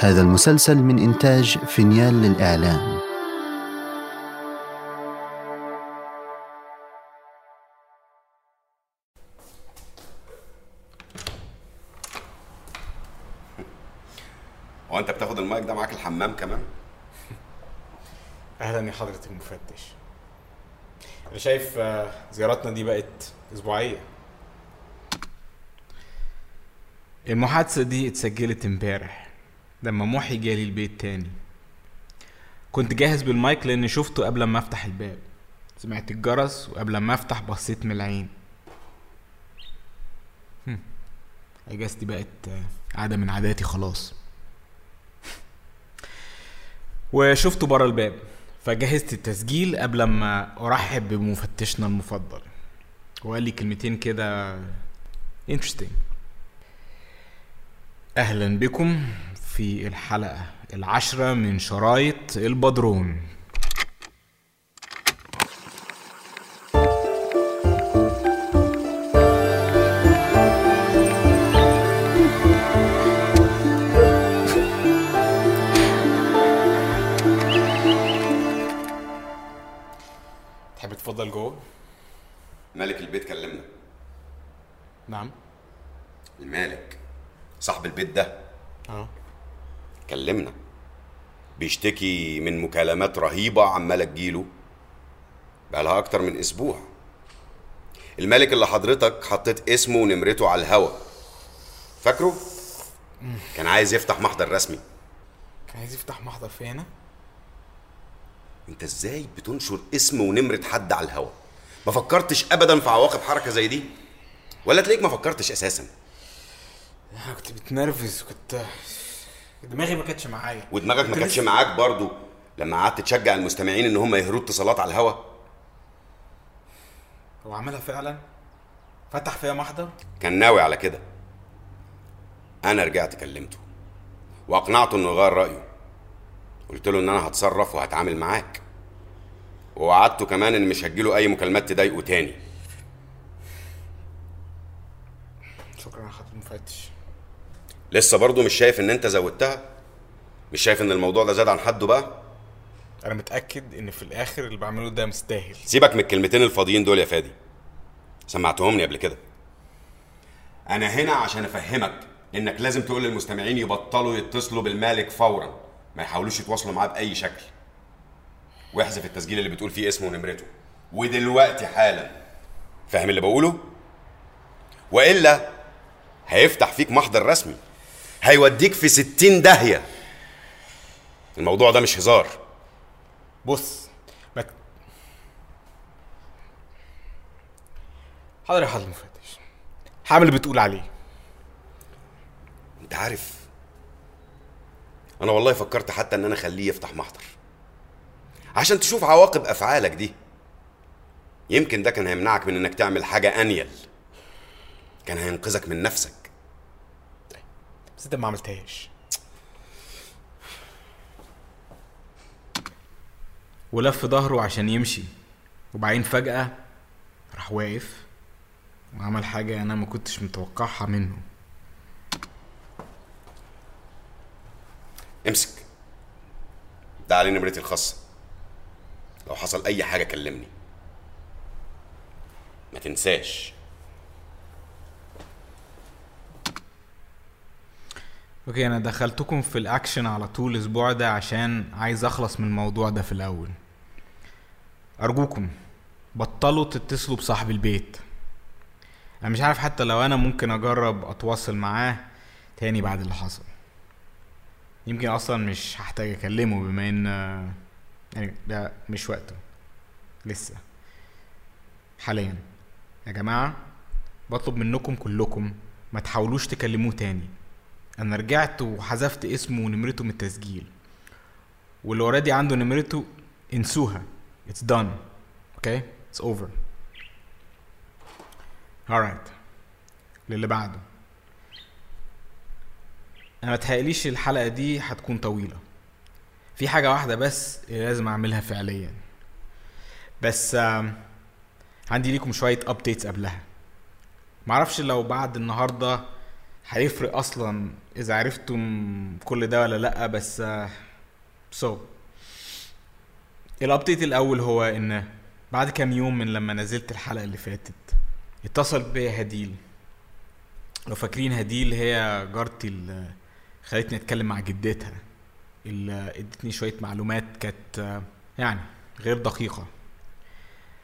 هذا المسلسل من إنتاج فينيال للإعلام. هو أنت بتاخد المايك ده معاك الحمام كمان؟ أهلا يا حضرة المفتش. أنا شايف آه، زياراتنا دي بقت أسبوعية. المحادثة دي اتسجلت امبارح. لما محي جالي البيت تاني. كنت جاهز بالمايك لأن شفته قبل ما أفتح الباب. سمعت الجرس وقبل ما أفتح بصيت من العين. إجازتي بقت عادة من عاداتي خلاص. وشفته بره الباب. فجهزت التسجيل قبل ما أرحب بمفتشنا المفضل. وقال لي كلمتين كده interesting. أهلا بكم. في الحلقة العاشرة من شرايط البدرون. تحب تفضل جوه؟ مالك البيت كلمنا. نعم. المالك صاحب البيت ده. آه. كلمنا بيشتكي من مكالمات رهيبة عمالة تجيله. بقالها أكتر من أسبوع. الملك اللي حضرتك حطيت اسمه ونمرته على الهوا. فاكره؟ كان عايز يفتح محضر رسمي. كان عايز يفتح محضر في هنا؟ انت إزاي بتنشر اسم ونمرة حد على الهوا؟ ما فكرتش ابدا في عواقب حركة زي دي؟ ولا تلاقيك ما فكرتش أساسا؟ أنا كنت بتنرفز كنت دماغي ما كانتش معايا. ودماغك ما كانتش معاك برضو؟ لما قعدت تشجع المستمعين إن هم يهروا اتصالات على الهوا؟ هو عملها فعلا؟ فتح فيها محضر؟ كان ناوي على كده. أنا رجعت كلمته. وأقنعته إنه يغير رأيه. قلت له إن أنا هتصرف وهتعامل معاك. ووعدته كمان إن مش هتجيله أي مكالمات تضايقه تاني. شكرا يا حضرة المفتش لسه برضه مش شايف ان انت زودتها؟ مش شايف ان الموضوع ده زاد عن حده بقى؟ أنا متأكد ان في الآخر اللي بعمله ده مستاهل. سيبك من الكلمتين الفاضيين دول يا فادي. سمعتهم لي قبل كده. أنا هنا عشان افهمك انك لازم تقول للمستمعين يبطلوا يتصلوا بالمالك فورا. ما يحاولوش يتواصلوا معاه بأي شكل. واحذف التسجيل اللي بتقول فيه اسمه ونمرته. ودلوقتي حالا. فاهم اللي بقوله؟ وإلا هيفتح فيك محضر رسمي. هيوديك في ستين داهية. الموضوع ده مش هزار. بص ما ت- حاضر يا حضرة المفتش هعمل اللي بتقول عليه. انت عارف أنا والله فكرت حتى ان أنا اخليه يفتح محضر. عشان تشوف عواقب افعالك دي. يمكن ده كان هيمنعك من انك تعمل حاجة انيل. كان هينقذك من نفسك. بس انت ما عملتهاش. ولف ظهره عشان يمشي. وبعدين فجأة راح واقف وعمل حاجة أنا ما كنتش متوقعها منه. امسك. ده عليه نمرتي الخاصة. لو حصل أي حاجة كلمني. ما تنساش. okay أنا دخلتكم في الأكشن على طول الأسبوع ده عشان عايز أخلص من الموضوع ده في الأول. أرجوكم بطلوا تتصلوا بصاحب البيت. أنا مش عارف حتى لو أنا ممكن أجرب أتواصل معاه تاني بعد اللي حصل. يمكن أصلا مش هحتاج أكلمه بما إن يعني ده مش وقته. لسه. حاليا. يا جماعة بطلب منكم كلكم ما تحاولوش تكلموه تاني. أنا رجعت وحذفت اسمه ونمرته من التسجيل. واللي already عنده نمرته انسوها. It's done. Okay? It's over. Alright للي بعده. أنا متهيأليش الحلقة دي هتكون طويلة. في حاجة واحدة بس لازم أعملها فعليا. بس عندي ليكم شوية updates قبلها. معرفش لو بعد النهاردة هيفرق أصلا إذا عرفتم كل ده ولا لأ بس so so. ال update الأول هو إن بعد كام يوم من لما نزلت الحلقة اللي فاتت اتصل بيا هديل لو فاكرين هديل هي جارتي اللي خلتني أتكلم مع جدتها اللي ادتني شوية معلومات كانت يعني غير دقيقة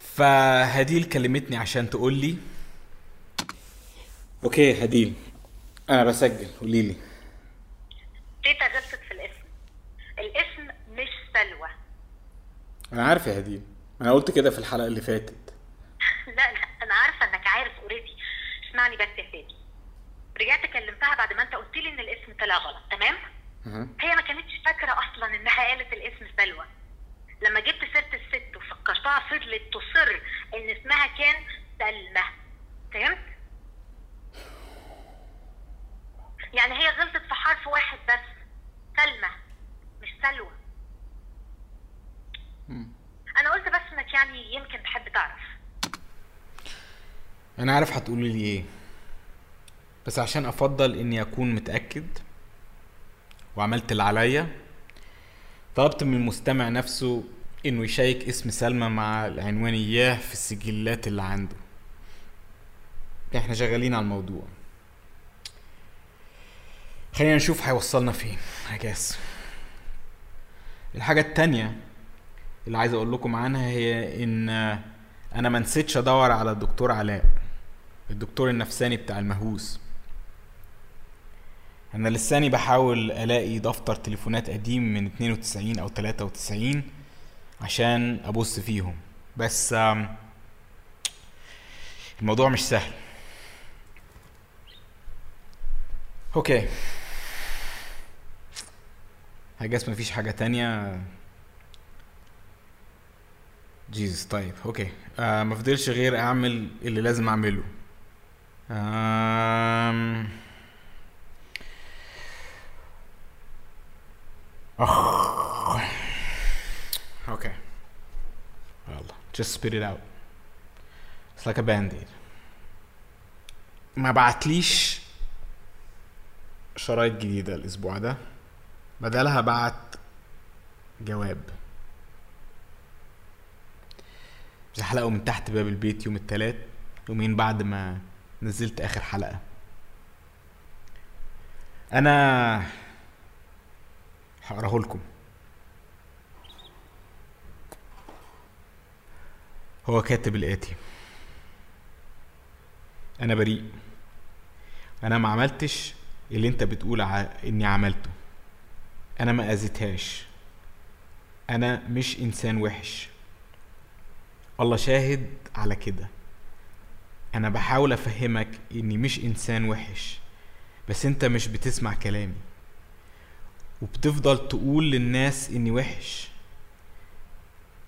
فهديل كلمتني عشان تقول لي Okay هديل أنا بسجل قولي لي. تيتا غلطت في الاسم. الاسم مش سلوى. أنا عارف يا هديل. أنا قلت كده في الحلقة اللي فاتت. لا لا أنا عارفة إنك عارف already اسمعني بس يا فادي رجعت كلمتها بعد ما أنت قلت لي إن الاسم طلع غلط تمام؟ أه. هي ما كانتش فاكرة أصلا إنها قالت الاسم سلوى. لما جبت سيرة الست وفكرتها فضلت تصر إن اسمها كان سلمى. فهمت؟ يعني هي غلطت في حرف واحد بس. سلمى مش سلوى. أنا قلت بس انك يعني يمكن تحب تعرف. أنا عارف هتقولي لي إيه. بس عشان أفضل إني أكون متأكد وعملت اللي عليا طلبت من المستمع نفسه إنه يشيك اسم سلمى مع العنوان اياه في السجلات اللي عنده. إحنا شغالين على الموضوع. خلينا نشوف هيوصلنا فين هجاس الحاجة التانية اللي عايز أقول لكم عنها هي إن أنا ما نسيتش أدور على الدكتور علاء الدكتور النفساني بتاع المهووس. أنا لسه يعني بحاول ألاقي دفتر تليفونات قديم من 92 أو 93 عشان أبص فيهم. بس الموضوع مش سهل. Okay. هجاس مفيش حاجة تانية Jesus طيب okay آه مفضلش غير أعمل اللي لازم أعمله آم... أخ. Okay. Well, just spit it out. It's like a band-aid. ما بعتليش شرايط جديدة الأسبوع ده بدلها بعت جواب. مش حلقة من تحت باب البيت يوم التلات يومين بعد ما نزلت آخر حلقة. أنا هقراه لكم. هو كاتب الآتي. أنا بريء. أنا ما عملتش اللي أنت بتقول ع... إني عملته. أنا ما أذيتهاش. أنا مش إنسان وحش. الله شاهد على كده. أنا بحاول أفهمك إني مش إنسان وحش بس أنت مش بتسمع كلامي. وبتفضل تقول للناس إني وحش.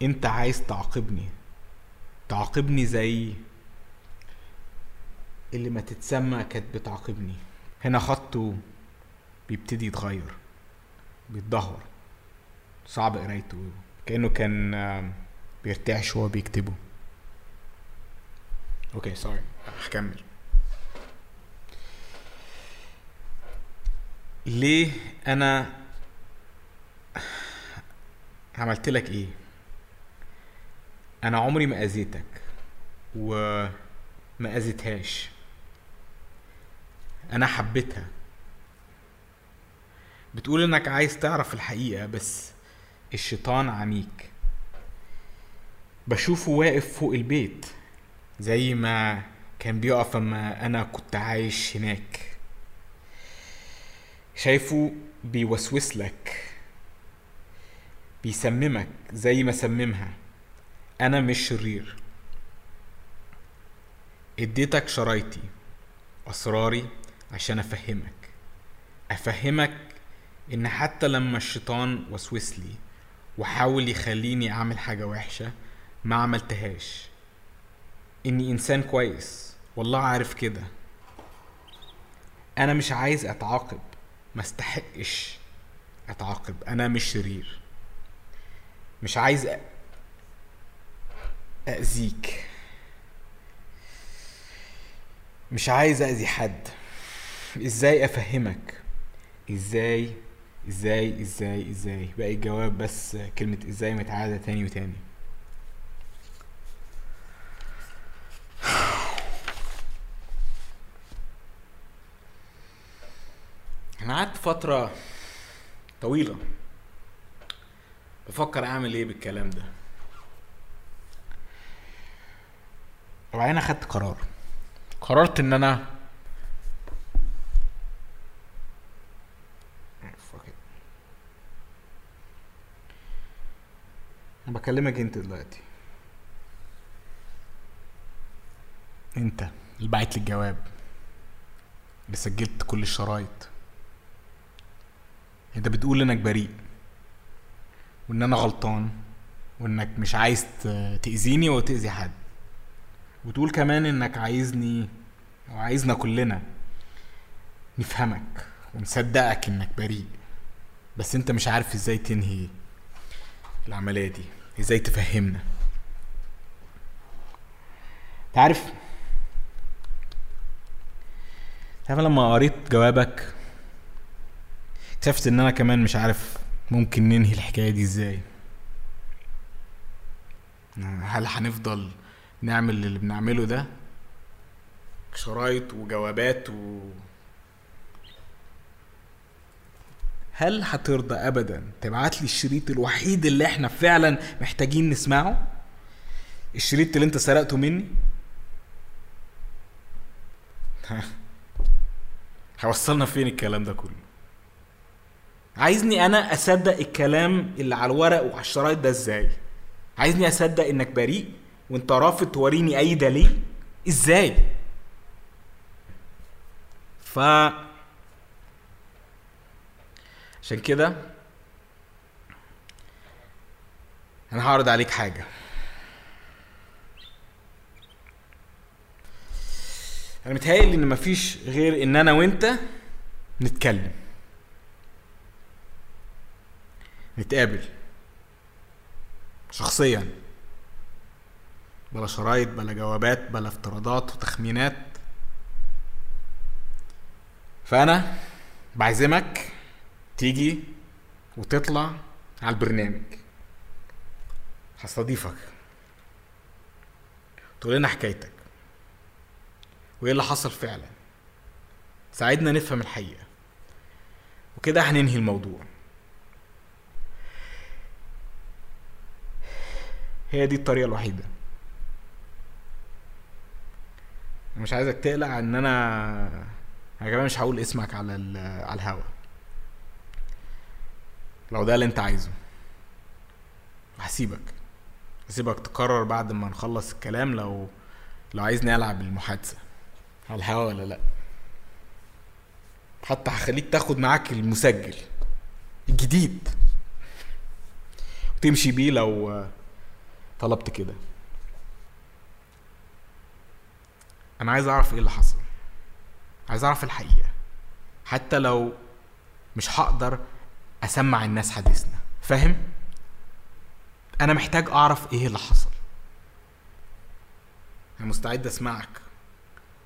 أنت عايز تعاقبني. تعاقبني زي اللي ما تتسمى كانت بتعاقبني. هنا خطه بيبتدي يتغير. بيتدهور. صعب قرايته. كأنه كان بيرتعش وهو بيكتبه. Okay sorry هكمل. ليه أنا عملت لك إيه؟ أنا عمري ما أذيتك وما أذيتهاش. أنا حبيتها. بتقول إنك عايز تعرف الحقيقة بس الشيطان عميك. بشوفه واقف فوق البيت زي ما كان بيقف أما أنا كنت عايش هناك. شايفه بيوسوس لك بيسممك زي ما سممها. أنا مش شرير. اديتك شرايطي أسراري عشان أفهمك. أفهمك إن حتى لما الشيطان وسوس لي وحاول يخليني أعمل حاجة وحشة ما عملتهاش. إني إنسان كويس. والله عارف كده. أنا مش عايز أتعاقب. ما استحقش أتعاقب. أنا مش شرير. مش عايز. اذيك مش عايز اذي حد. إزاي أفهمك؟ إزاي إزاي إزاي إزاي؟ باقي الجواب بس كلمة إزاي متعادة تاني وتاني. أنا قعدت فترة طويلة بفكر أعمل إيه بالكلام ده. وبعدين أخدت قرار. قررت إن أنا Fuck it. أنا بكلمك أنت دلوقتي. أنت. اللي بعت لي الجواب اللي سجلت كل الشرايط. أنت بتقول إنك بريء. وإن أنا غلطان. وإنك مش عايز ت- تأذيني وتأذي حد. وتقول كمان إنك عايزني وعايزنا كلنا نفهمك ونصدقك إنك بريء. بس أنت مش عارف إزاي تنهي العملية دي؟ إزاي تفهمنا؟ تعرف تعرف لما قريت جوابك اكتشفت إن أنا كمان مش عارف ممكن ننهي الحكاية دي إزاي. هل هنفضل نعمل اللي بنعمله ده؟ شرايط وجوابات و هل هترضى ابدا تبعت لي الشريط الوحيد اللي إحنا فعلا محتاجين نسمعه؟ الشريط اللي أنت سرقته مني؟ هيوصلنا فين الكلام ده كله؟ عايزني أنا أصدق الكلام اللي على الورق وعلى الشرايط ده إزاي؟ عايزني أصدق إنك بريء وأنت رافض توريني أي دليل؟ إزاي؟ ف عشان كده أنا هعرض عليك حاجة. أنا متهيألي إن مفيش غير إن أنا وأنت نتكلم. نتقابل. شخصيا. بلا شرايط بلا جوابات بلا افتراضات وتخمينات. فأنا بعزمك تيجي وتطلع على البرنامج. هستضيفك. تقول لنا حكايتك. وإيه اللي حصل فعلا. ساعدنا نفهم الحقيقة. وكده هننهي الموضوع. هي دي الطريقة الوحيدة. أنا مش عايزك تقلق إن أنا أنا كمان مش هقول اسمك على. على الهوا. لو ده اللي انت عايزه. هسيبك. هسيبك تقرر بعد ما نخلص الكلام لو لو عايزني ألعب المحادثة. على الهوا ولا لأ؟ حتى هخليك تاخد معاك المسجل. الجديد. وتمشي بيه لو طلبت كده. أنا عايز أعرف إيه اللي حصل. عايز أعرف الحقيقة. حتى لو مش هقدر أسمع الناس حديثنا. فاهم؟ أنا محتاج أعرف إيه اللي حصل. أنا مستعد أسمعك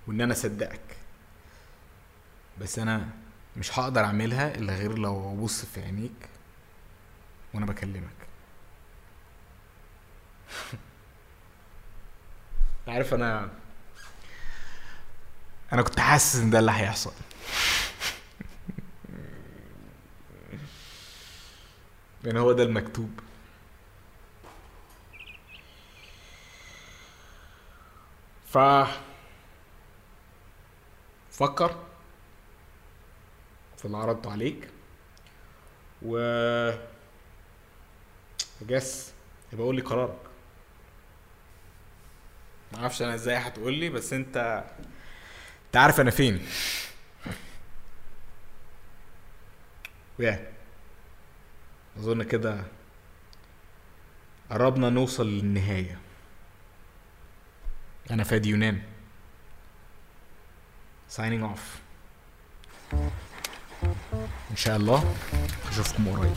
وإن أنا أصدقك. بس أنا مش هقدر أعملها إلا غير لو أبص في عينيك وأنا بكلمك. عارف أنا أنا كنت حاسس إن ده اللي هيحصل. لأن هو ده المكتوب. ف فكر في اللي عرضته عليك و جس يبقى قول لي قرارك. ما أعرفش أنا إزاي هتقول لي بس انت انت عارف أنا فين. ويا أظن كده قربنا نوصل للنهاية. أنا فادي يونان. Signing off. إن شاء الله أشوفكم قريب.